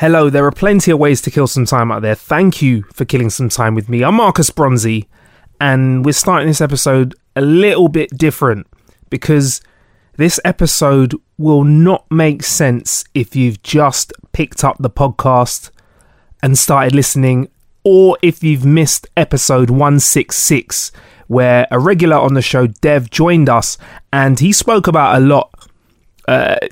Hello, there are plenty of ways to kill some time out there. Thank you for killing some time with me. I'm Marcus Bronzy, and we're starting this episode a little bit different because this episode will not make sense if you've just picked up the podcast and started listening, or if you've missed episode 166, where a regular on the show, Dev, joined us and he spoke about a lot. Uh,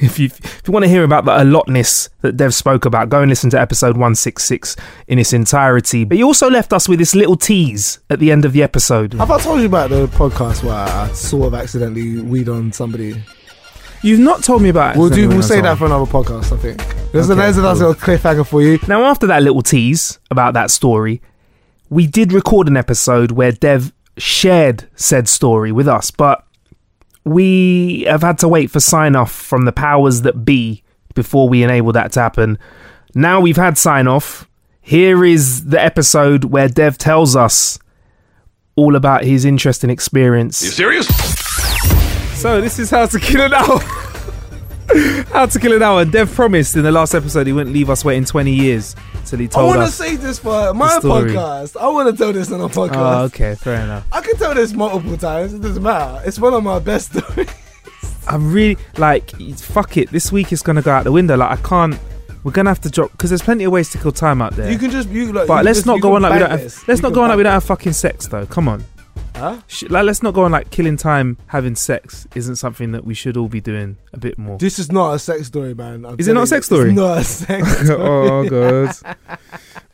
if you if you want to hear about the a lotness that Dev spoke about, go and listen to episode 166 in its entirety. But he also left us with this little tease at the end of the episode. Have I told you about the podcast where I sort of accidentally weed on somebody? You've not told me about it. We'll do. We'll say that for another podcast. I think. There's, Okay, a, there's a nice cool. little cliffhanger for you. Now, after that little tease about that story, we did record an episode where Dev shared said story with us, but we have had to wait for sign off from the powers that be before we enable that to happen. Now we've had sign off. Here is the episode where Dev tells us all about his interesting experience. Are You serious? So this is how to kill an hour. how to kill an hour. Dev promised in the last episode he wouldn't leave us waiting 20 years till he I want to say this for my podcast. I want to tell this on a oh, podcast. Oh, okay, fair enough. I can tell this multiple times. It doesn't matter. It's one of my best stories. I'm really like, fuck it. This week is gonna go out the window. Like, I can't. We're gonna have to drop because there's plenty of ways to kill time out there. You can just you like. but let's just- not go on like we don't have. Let's You not go on like we don't have fucking sex though. Come on. Huh? Sh- like, let's not go on like killing time having sex isn't something that we should all be doing a bit more. This is not a sex story, man. I'm Is it not a sex story? It's not a sex story. oh god.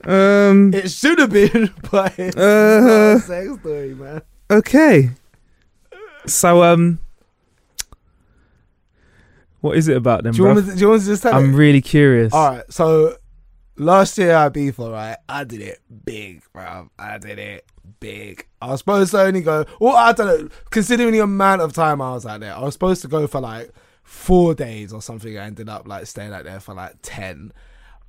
Um. It should have been, but it's not Uh, a sex story, man. Okay. So um. What is it about them, Do you, want me to, do you want me to just tell I'm it? really curious. All right, so last year at Ibiza, right, I did it big, bro. I did it big. I was supposed to only go. Well, I don't know. Considering the amount of time I was out there, I was supposed to go for like four days or something. I ended up like staying out there for like ten.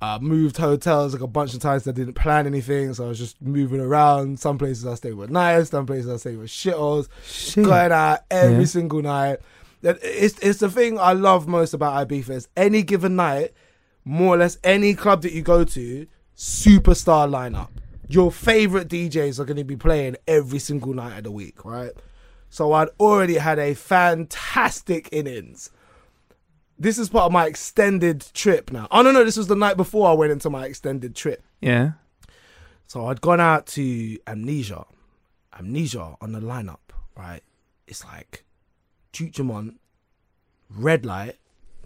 Uh, moved hotels like a bunch of times. I didn't plan anything, so I was just moving around. Some places I stayed were nice, some places I stayed were shitholes. Shit. Going out every Yeah. single night. It's it's the thing I love most about Ibiza is any given night, more or less any club that you go to, superstar lineup. Your favorite DJs are going to be playing every single night of the week, right? So I'd already had a fantastic innings. This is part of my extended trip now. Oh no, no, this was the night before I went into my extended trip. Yeah. So I'd gone out to Amnesia. Amnesia on the lineup, right? It's like Chuchamon, Redlight,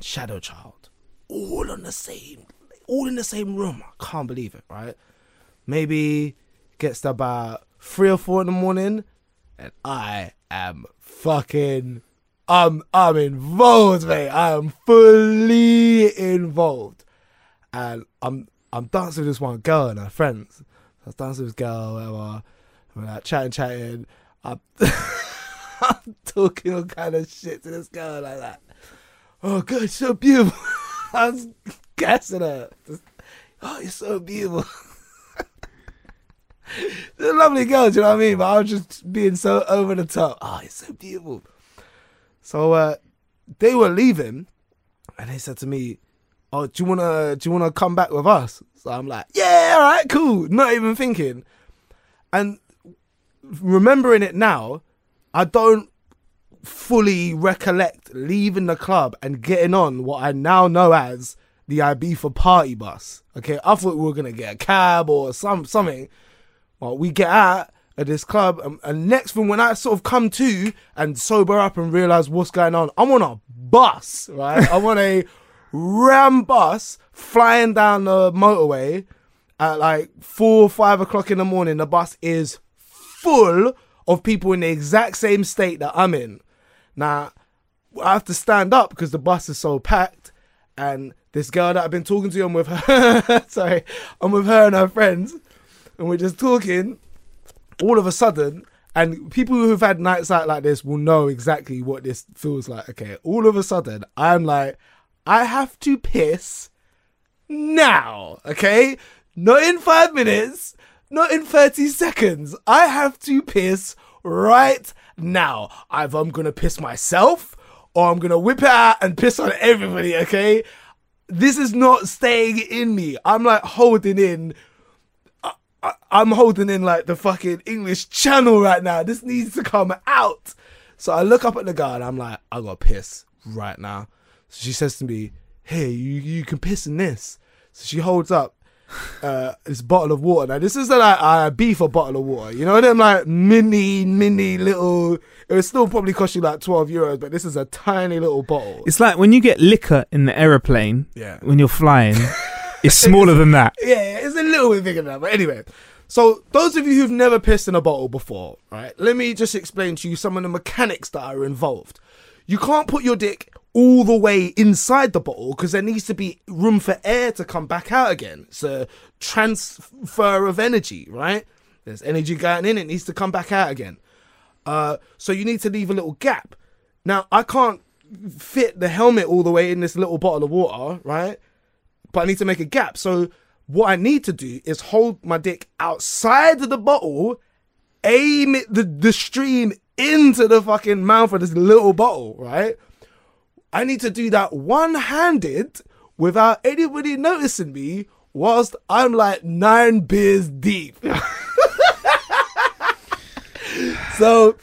Shadow Child. All on the same all in the same room. I can't believe it, right? Maybe gets to about three or four in the morning, and I am fucking I'm I'm involved, mate. I am fully involved. And I'm I'm dancing with this one girl and her friends. I was dancing with this girl, whatever. We're like chatting, chatting. I'm, I'm talking all kind of shit to this girl like that. Oh god, so beautiful. I was gassing her. Oh, you're so beautiful. A lovely girls, you know what I mean? But I was just being so over the top. Oh, you're so beautiful. So uh, they were leaving, and they said to me, "Oh, do you wanna do you wanna come back with us?" So I'm like, "Yeah, all right, cool." Not even thinking, and remembering it now, I don't fully recollect leaving the club and getting on what I now know as the Ibiza party bus. Okay, I thought we were gonna get a cab or some something. Well, we get out of this club, and, and next thing when I sort of come to and sober up and realize what's going on, I'm on a bus, right? I'm on a ram bus flying down the motorway at like four or five o'clock in the morning. The bus is full of people in the exact same state that I'm in. Now, I have to stand up because the bus is so packed, and this girl that I've been talking to, I'm with her. sorry, I'm with her and her friends, and we're just talking. All of a sudden, and people who've had nights out like this will know exactly what this feels like. Okay, all of a sudden, I'm like, I have to piss now. Okay, not in five minutes, not in 30 seconds. I have to piss right now. Either I'm gonna piss myself or I'm gonna whip it out and piss on everybody, okay? This is not staying in me. I'm like holding in. I, I'm holding in like the fucking English channel right now. This needs to come out. So I look up at the guy and I'm like, I gotta piss right now. So she says to me, Hey, you, you can piss in this. So she holds up uh, this bottle of water. Now this is like a beef a bottle of water. You know them like mini, mini little. It would still probably cost you like twelve euros, but this is a tiny little bottle. It's like when you get liquor in the aeroplane. Yeah. When you're flying, it's smaller than that. yeah, yeah, it's a little bit bigger than that. But anyway, so those of you who've never pissed in a bottle before, right? Let me just explain to you some of the mechanics that are involved. You can't put your dick all the way inside the bottle because there needs to be room for air to come back out again. It's a transfer of energy, right? There's energy going in, it needs to come back out again. Uh, so you need to leave a little gap. Now, I can't fit the helmet all the way in this little bottle of water, right? But I need to make a gap. So what I need to do is hold my dick outside of the bottle, aim it, the, the stream into the fucking mouth of this little bottle, right? I need to do that one handed without anybody noticing me whilst I'm like nine beers deep. so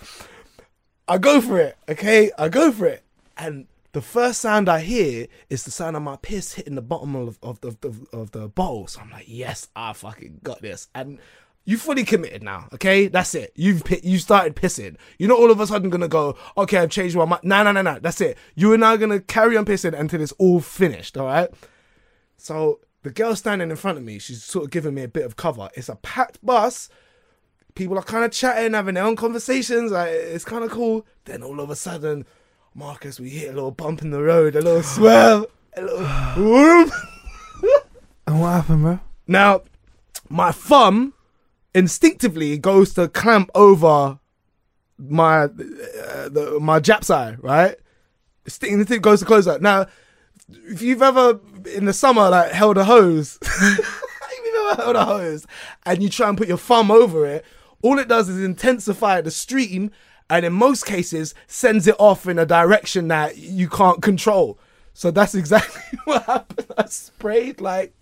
I go for it, okay? I go for it. And the first sound I hear is the sound of my piss hitting the bottom of, of, the, of, of the. So I'm like, yes, I fucking got this. And you fully committed now, okay? That's it. You've you started pissing. You're not all of a sudden gonna go, okay, I've changed my mind. No, no, no, no. That's it. You are now gonna carry on pissing until it's all finished, all right? So the girl standing in front of me, she's sort of giving me a bit of cover. It's a packed bus. People are kind of chatting, having their own conversations. Like, it's kind of cool. Then all of a sudden, Marcus, we hit a little bump in the road, a little swerve, a little whoop. And what happened, bro? Now, my thumb instinctively goes to clamp over my uh, the, my Jap's eye, right? Instinct it goes to close that. Now, if you've ever in the summer like held a hose, if you've ever held a hose and you try and put your thumb over it, all it does is intensify the stream, and in most cases sends it off in a direction that you can't control. So that's exactly what happened. I sprayed like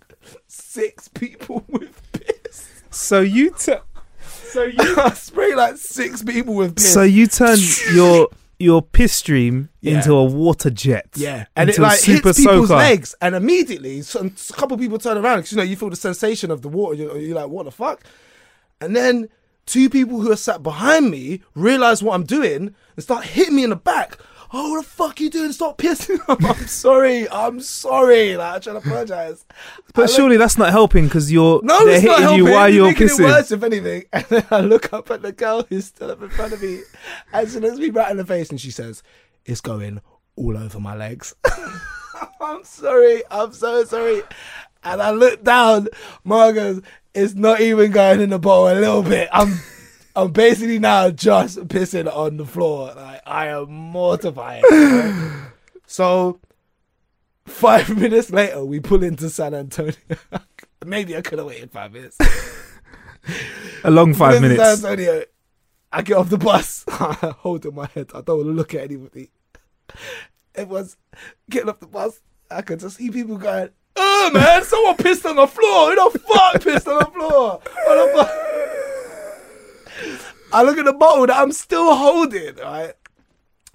six people with piss. So you t- so you I sprayed like six people with piss. so you turn your your piss stream Yeah. into a water jet. Yeah, and it like super hits people's soaker. legs, and immediately some a couple people turn around because you know you feel the sensation of the water. You're, you're like, what the fuck? And then two people who are sat behind me realize what I'm doing and start hitting me in the back. Oh, what the fuck are you doing? Stop pissing! I'm sorry. I'm sorry. Like I try to apologize. But surely that's not helping because you're No, they're hitting helping. you while You're pissing. it worse, if anything. And then I look up at the girl who's still up in front of me, and she looks me right in the face, and she says, "It's going all over my legs." I'm sorry. I'm so sorry. And I look down. Marcus, it's not even going in the bowl a little bit. I'm. I'm basically now just pissing on the floor. Like I am mortified. so five minutes later, we pull into San Antonio. Maybe I could have waited five minutes. A long five minutes. San Antonio. I get off the bus, holding my head. I don't want to look at anybody. It was getting off the bus. I could just see people going, "Oh man, someone pissed on the floor. Who the fuck pissed on the floor?" What the fuck? I look at the bottle that I'm still holding, right?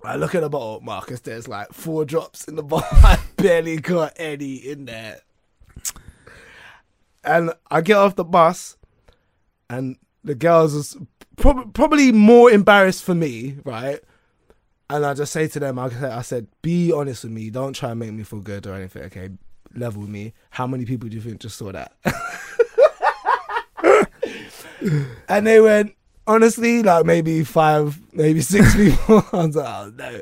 I look at the bottle, Marcus. There's like four drops in the bottle. I barely got any in there. And I get off the bus, and the girls prob- probably more embarrassed for me, right? And I just say to them, I said, I said, be honest with me. Don't try and make me feel good or anything. Okay, level with me. How many people do you think just saw that? and they went, honestly, like maybe five, maybe six people. I was like, oh no.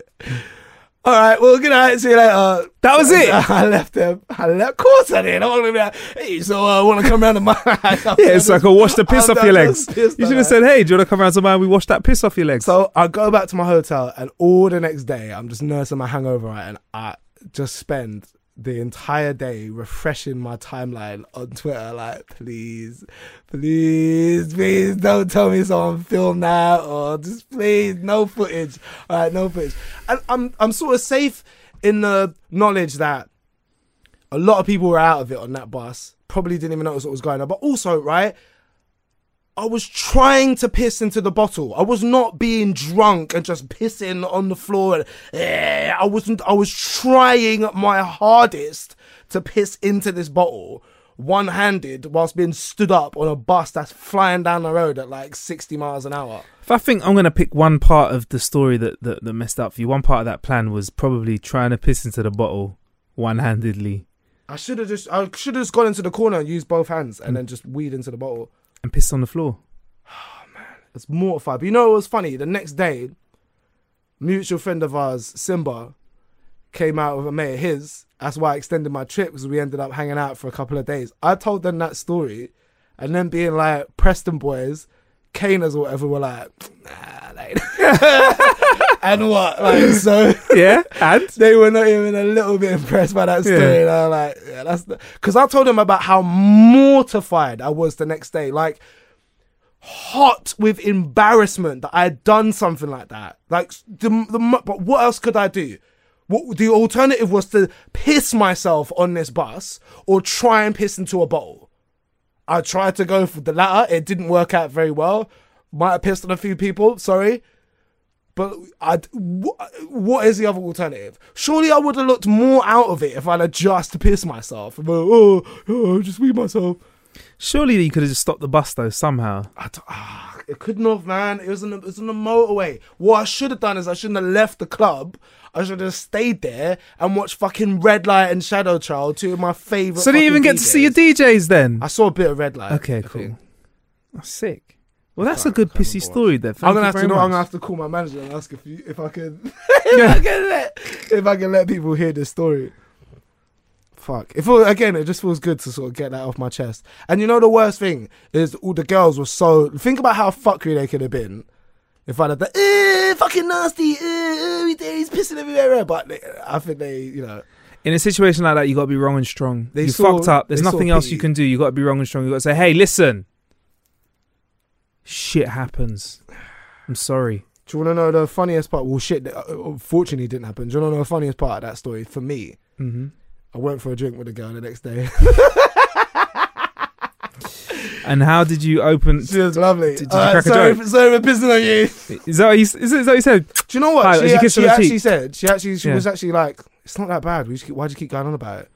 All right, well, good night. See you later. That was it? I left them. I left. Of course I did. I want to be like, hey, so I uh, want to come around to my Yeah, it's like a wash the piss I'm off your legs. You should have said, hey, do you want to come around to mine? We wash that piss off your legs. So I go back to my hotel, and all the next day, I'm just nursing my hangover, right? And I just spend the entire day refreshing my timeline on Twitter, like, please, please, please, don't tell me someone filmed that, or just please, no footage. All right, no footage. And I'm, I'm sort of safe in the knowledge that a lot of people were out of it on that bus. Probably didn't even notice what was going on. But also, right, I was trying to piss into the bottle. I was not being drunk and just pissing on the floor. And, eh, I wasn't. I was trying my hardest to piss into this bottle, one-handed, whilst being stood up on a bus that's flying down the road at like sixty miles an hour. If I think I'm going to pick one part of the story that, that, that messed up for you, one part of that plan was probably trying to piss into the bottle one handedly I should have just. I should have just gone into the corner and used both hands and then just weed into the bottle. And pissed on the floor. Oh man, it's mortified. But you know what was funny? The next day, mutual friend of ours, Simba, came out with a mate of his. That's why I extended my trip because we ended up hanging out for a couple of days. I told them that story, and then being like Preston boys, Caners or whatever were like, nah, like, and what? Like so. Yeah, and They were not even a little bit impressed by that story. Yeah. And I'm like, yeah, that's because I told them about how mortified I was the next day, like hot with embarrassment that I had done something like that. Like the, the but what else could I do? What the alternative was to piss myself on this bus or try and piss into a bottle. I tried to go for the latter. It didn't work out very well. Might have pissed on a few people. Sorry. But I, what is the other alternative? Surely I would have looked more out of it if I'd have just pissed myself. Like, oh, oh, just wee myself. surely you could have just stopped the bus though somehow. I d- ah, it couldn't have, man. It was on the, it was on the motorway. What I should have done is I shouldn't have left the club. I should have stayed there and watched fucking Redlight and Shadow Child, two of my favorite. So did you even get to see your DJs. DJs then? I saw a bit of Redlight. Okay, I cool. think. That's sick. Well, that's a good pissy story there. Thank I'm gonna have to. know, I'm gonna have to call my manager and ask if you, if I can, if I can let, if I can let people hear this story. Fuck. If it, again, it just feels good to sort of get that off my chest. And you know the worst thing is all the girls were so. Think about how fuckery they could have been. If I'd have eh, fucking nasty, eh, he's pissing everywhere. But they, I think they, you know, In a situation like that, you got to be wrong and strong. They you saw- fucked up. There's nothing else you can do. You got to be wrong and strong. You got to say, "Hey, listen, shit happens. I'm sorry." do you want to know the funniest part? Well, shit, uh, unfortunately didn't happen. Do you want to know the funniest part of that story for me? hmm I went for a drink with a girl the next day. And how did you open? She was lovely. Did- did you Alright, crack a joke? sorry for pissing on you. Is that what you, is, is that what you said? Do you know what? Hi, she you she actually cheek. said. She actually she Yeah. was actually like, it's not that bad. Keep, why'd you keep going on about it?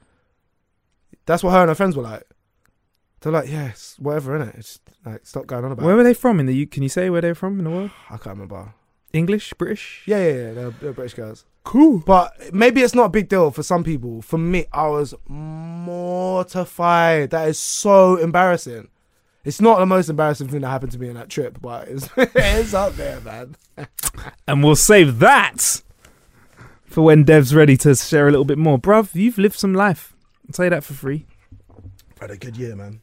That's what her and her friends were like. They're like, yes, whatever, innit? It's like stop going on about it. Where it. were they from? In the U- Can you say where they're from in the world? I can't remember. English, British? Yeah, yeah, yeah. They're, they're British girls. Cool. But maybe it's not a big deal for some people. For me, I was mortified. That is so embarrassing. It's not the most embarrassing thing that happened to me on that trip, but it's, it's up there, man. And we'll save that for when Dev's ready to share a little bit more. Bruv, you've lived some life. I'll tell you that for free. Had a good year, man.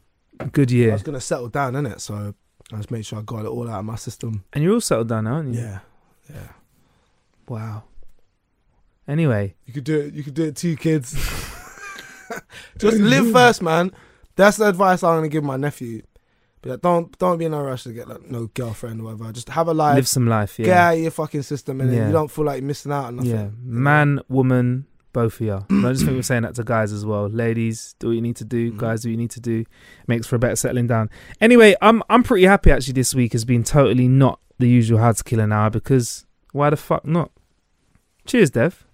Good year. I was gonna settle down in it, so I just made sure I got it all out of my system. And you're all settled down now, aren't you? Yeah, yeah. Wow. Anyway, You could do it. You could do it. Two kids. just live first, man. That's the advice I'm gonna give my nephew. But like, don't don't be in a rush to get like no girlfriend or whatever. Just have a life. live some life. Get Yeah. out of your fucking system, and Yeah. you don't feel like you're missing out on nothing. Yeah. Man, woman, both of you. And I just think we're saying that to guys as well. Ladies, do what you need to do. Mhm. Guys, do what you need to do. Makes for a better settling down. Anyway, I'm I'm pretty happy actually this week has been totally not the usual how to kill an hour because why the fuck not? Cheers, Dev.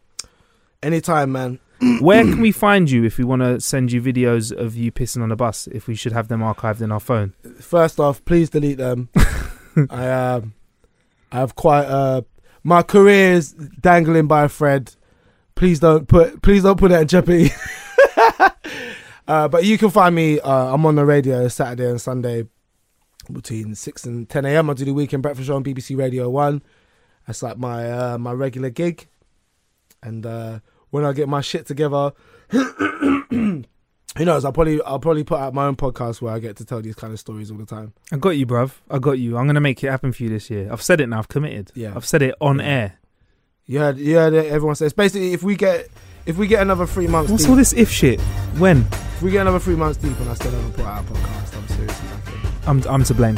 Anytime, man. Where can we find you if we want to send you videos of you pissing on a bus? If we should have them archived in our phone. First off, please delete them. I um, I have quite uh, my career is dangling by a thread. Please don't put please don't put it in jeopardy. uh, but you can find me. Uh, I'm on the radio Saturday and Sunday between six and ten a.m. I do the weekend breakfast show on BBC Radio One. That's like my uh, my regular gig. And uh, when I get my shit together, who knows? I'll probably I'll probably put out my own podcast where I get to tell these kind of stories all the time. I got you, bruv. I got you. I'm gonna make it happen for you this year. I've said it now. I've committed. Yeah. I've said it on air. You heard, you heard it, everyone says. Basically, if we get if we get another three months, What's deep, all this if shit? When? if we get another three months deep, and I still haven't put out a podcast, I'm seriously back I'm I'm to blame.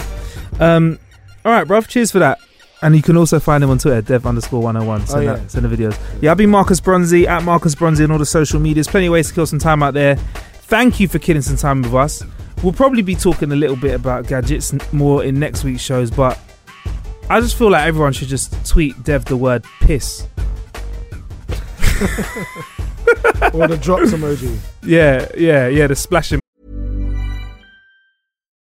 Um, all right, bruv. Cheers for that. And you can also find him on Twitter, dev underscore 101. Send, Oh, yeah. that, send the videos. Yeah, I've been Marcus Bronzy at Marcus Bronzy on all the social medias. Plenty of ways to kill some time out there. Thank you for killing some time with us. We'll probably be talking a little bit about gadgets more in next week's shows, but I just feel like everyone should just tweet Dev the word piss. or the drops emoji. Yeah, yeah, yeah, the splashing.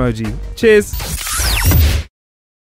Emoji. Cheers.